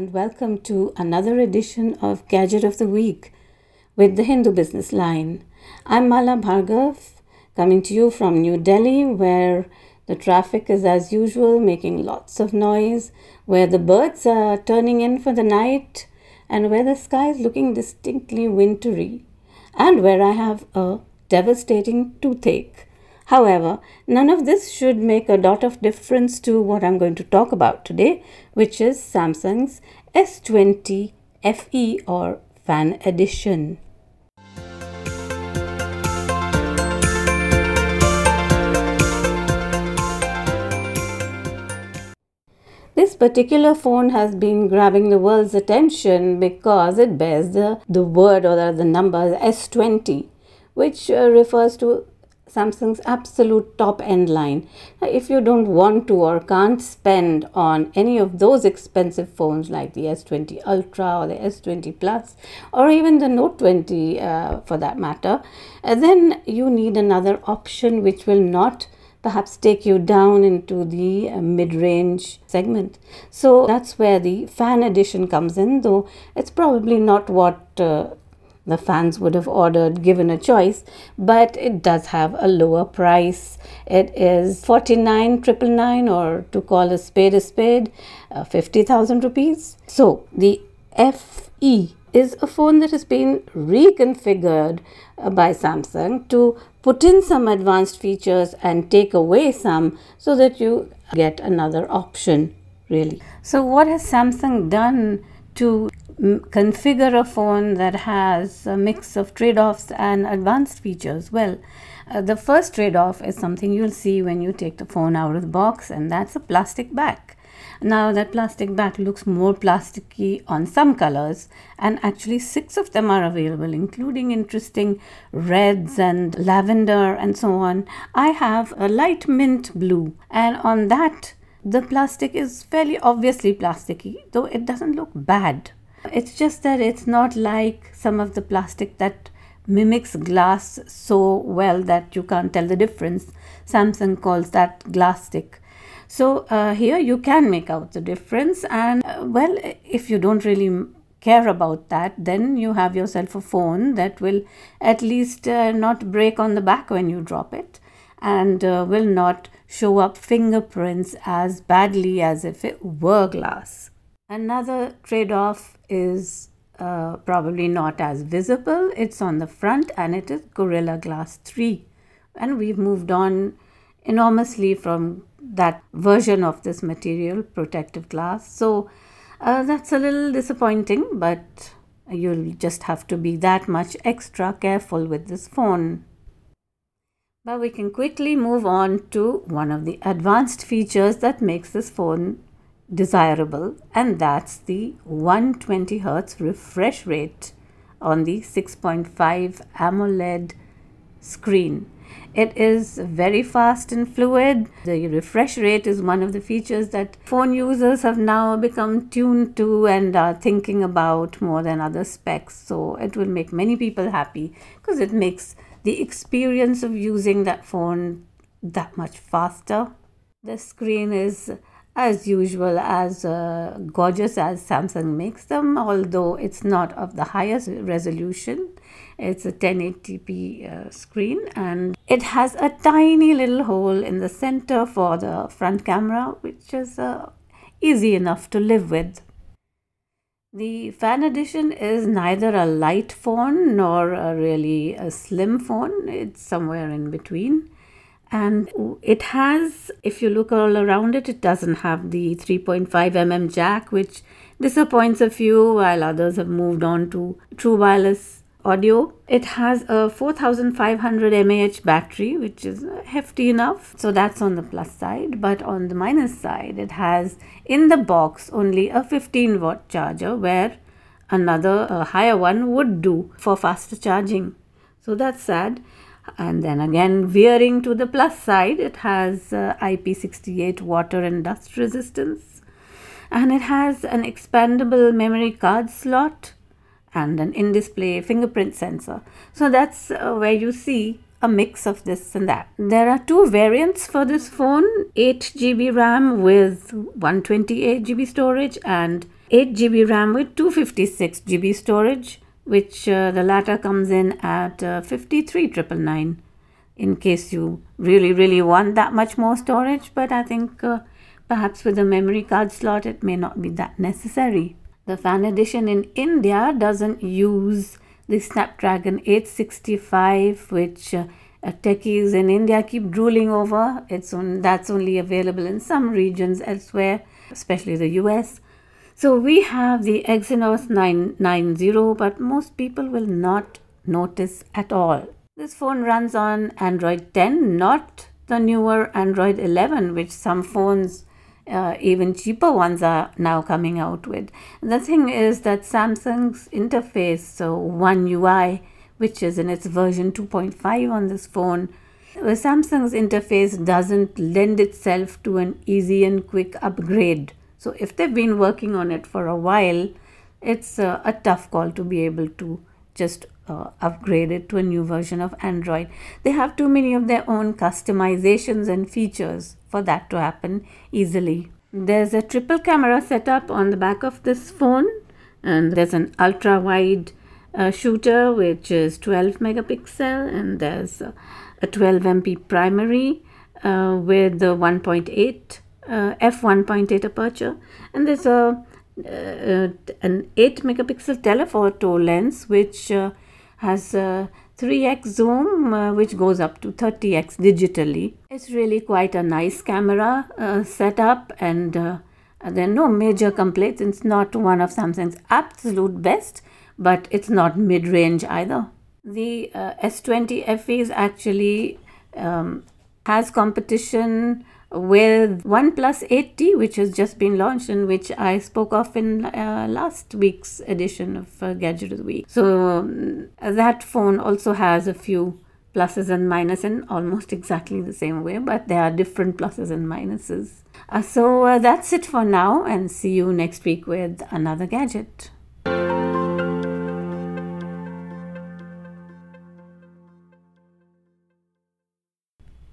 and welcome to another edition of Gadget of the Week with the Hindu Business Line. I'm Mala Bhargav, coming to you from New Delhi, where the traffic is as usual, making lots of noise, where the birds are turning in for the night, and where the sky is looking distinctly wintry, and where I have a devastating toothache. However, none of this should make a dot of difference to what I'm going to talk about today, which is Samsung's S20 FE or Fan Edition. This particular phone has been grabbing the world's attention because it bears the, the word or the, the number S20, which uh, refers to Samsung's absolute top end line. If you don't want to or can't spend on any of those expensive phones like the S20 Ultra or the S20 Plus or even the Note 20 uh, for that matter, uh, then you need another option which will not perhaps take you down into the uh, mid range segment. So that's where the fan edition comes in, though it's probably not what uh, the fans would have ordered given a choice but it does have a lower price. It is 49999 or to call a spade a spade uh, 50000 rupees. So the fe is a phone that has been reconfigured uh, by Samsung to put in some advanced features and take away some so that you get another option really. So what has Samsung done to configure a phone that has a mix of trade offs and advanced features? Well, uh, the first trade off is something you'll see when you take the phone out of the box, and that's a plastic back. Now, that plastic back looks more plasticky on some colors, and actually, six of them are available, including interesting reds and lavender and so on. I have a light mint blue, and on that, the plastic is fairly obviously plasticky, though it doesn't look bad. It's just that it's not like some of the plastic that mimics glass so well that you can't tell the difference. Samsung calls that glasstic. So uh, here you can make out the difference, and uh, well, if you don't really care about that, then you have yourself a phone that will at least uh, not break on the back when you drop it and uh, will not show up fingerprints as badly as if it were glass. Another trade off is uh, probably not as visible. It's on the front and it is Gorilla Glass 3. And we've moved on enormously from that version of this material, protective glass. So uh, that's a little disappointing, but you'll just have to be that much extra careful with this phone. But we can quickly move on to one of the advanced features that makes this phone desirable, and that's the 120 Hertz refresh rate on the 6.5 AMOLED screen. It is very fast and fluid. The refresh rate is one of the features that phone users have now become tuned to and are thinking about more than other specs. So it will make many people happy because it makes the experience of using that phone that much faster. The screen is as usual as uh, gorgeous as Samsung makes them, although it's not of the highest resolution. It's a 1080p uh, screen and it has a tiny little hole in the center for the front camera, which is uh, easy enough to live with. The Fan Edition is neither a light phone nor a really a slim phone, it's somewhere in between and it has if you look all around it it doesn't have the 3.5 mm jack which disappoints a few while others have moved on to true wireless audio. It has a 4500 mAh battery which is hefty enough. So that's on the plus side. But on the minus side it has in the box only a 15 watt charger where another higher one would do for faster charging. So that's sad and then again veering to the plus side it has uh, ip68 water and dust resistance. And it has an expandable memory card slot and an in-display fingerprint sensor. So that's uh, where you see a mix of this and that. There are two variants for this phone 8 GB RAM with 128 GB storage and 8 GB RAM with 256 GB storage, which uh, the latter comes in at uh, 53999 in case you really, really want that much more storage. But I think uh, perhaps with a memory card slot, it may not be that necessary. The fan edition in India doesn't use the Snapdragon 865, which uh, techies in India keep drooling over. It's on, that's only available in some regions elsewhere, especially the US. So we have the Exynos 990, but most people will not notice at all. This phone runs on Android 10, not the newer Android 11, which some phones, uh, even cheaper ones, are now coming out with. The thing is that Samsung's interface, so One UI, which is in its version 2.5 on this phone, uh, Samsung's interface doesn't lend itself to an easy and quick upgrade. So, if they've been working on it for a while, it's a tough call to be able to just uh, it to a new version of Android. They have too many of their own customizations and features for that to happen easily. There's a triple camera setup on the back of this phone, and there's an ultra wide uh, shooter which is 12 megapixel, and there's a, a 12 MP primary uh, with the 1.8 uh, f1.8 aperture, and there's a uh, an 8 megapixel telephoto lens which uh, has a 3x zoom uh, which goes up to 30x digitally. It's really quite a nice camera uh, setup and uh, there are no major complaints. It's not one of Samsung's absolute best, but it's not mid range either. The uh, S20 FE is actually um, has competition with OnePlus 8T, which has just been launched and which I spoke of in uh, last week's edition of uh, Gadget of the Week. So um, that phone also has a few pluses and minuses in almost exactly the same way, but there are different pluses and minuses. Uh, so uh, that's it for now, and see you next week with another gadget.